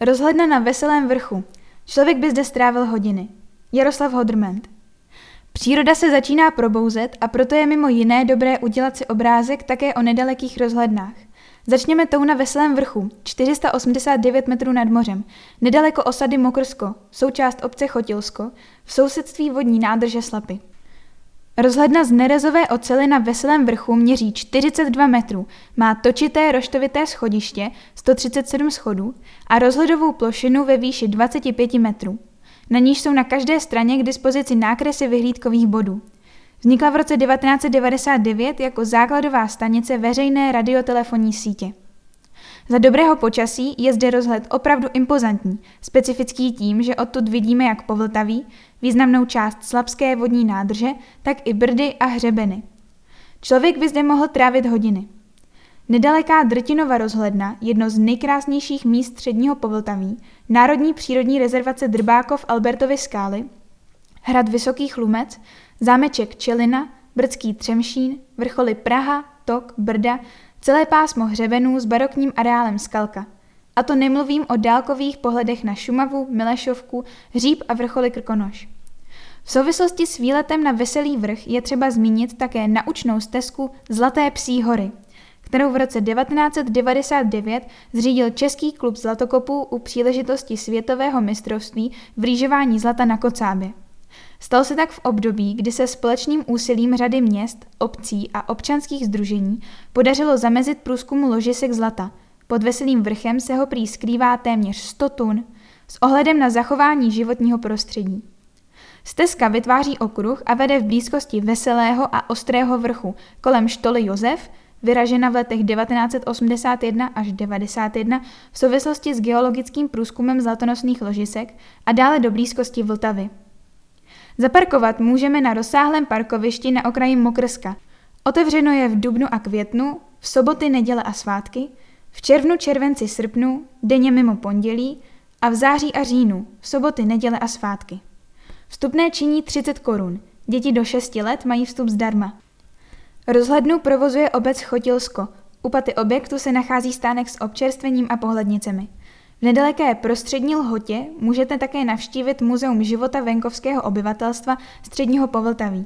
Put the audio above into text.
Rozhledna na Veselém vrchu. Člověk by zde strávil hodiny. Jaroslav Hodrment. Příroda se začíná probouzet a proto je mimo jiné dobré udělat si obrázek také o nedalekých rozhlednách. Začněme tou na Veselém vrchu, 489 metrů nad mořem, nedaleko osady Mokrsko, součást obce Chotilsko, v sousedství vodní nádrže Slapy. Rozhledna z nerezové ocely na Veselém vrchu měří 42 metrů, má točité roštovité schodiště 137 schodů a rozhledovou plošinu ve výši 25 metrů. Na níž jsou na každé straně k dispozici nákresy vyhlídkových bodů. Vznikla v roce 1999 jako základová stanice veřejné radiotelefonní sítě. Za dobrého počasí je zde rozhled opravdu impozantní, specifický tím, že odtud vidíme jak povltaví, významnou část slabské vodní nádrže, tak i brdy a hřebeny. Člověk by zde mohl trávit hodiny. Nedaleká Drtinova rozhledna, jedno z nejkrásnějších míst středního povltaví, Národní přírodní rezervace Drbákov Albertovy skály, hrad Vysokých Lumec, zámeček Čelina, Brdský Třemšín, vrcholy Praha, Tok, Brda, celé pásmo hřebenů s barokním areálem Skalka. A to nemluvím o dálkových pohledech na Šumavu, Milešovku, Hříb a vrcholy Krkonoš. V souvislosti s výletem na Veselý vrch je třeba zmínit také naučnou stezku Zlaté psí hory, kterou v roce 1999 zřídil Český klub zlatokopů u příležitosti světového mistrovství v rýžování zlata na Kocábě. Stalo se tak v období, kdy se společným úsilím řady měst, obcí a občanských združení podařilo zamezit průzkumu ložisek zlata. Pod veselým vrchem se ho prý skrývá téměř 100 tun s ohledem na zachování životního prostředí. Stezka vytváří okruh a vede v blízkosti Veselého a Ostrého vrchu kolem štoly Josef, vyražena v letech 1981 až 91 v souvislosti s geologickým průzkumem zlatonosných ložisek a dále do blízkosti Vltavy. Zaparkovat můžeme na rozsáhlém parkovišti na okraji Mokrska. Otevřeno je v dubnu a květnu, v soboty, neděle a svátky, v červnu, červenci, srpnu, denně mimo pondělí a v září a říjnu, v soboty, neděle a svátky. Vstupné činí 30 korun. Děti do 6 let mají vstup zdarma. Rozhlednu provozuje obec Chotilsko. U paty objektu se nachází stánek s občerstvením a pohlednicemi. V nedaleké prostřední lhotě můžete také navštívit Muzeum života venkovského obyvatelstva středního Povltaví.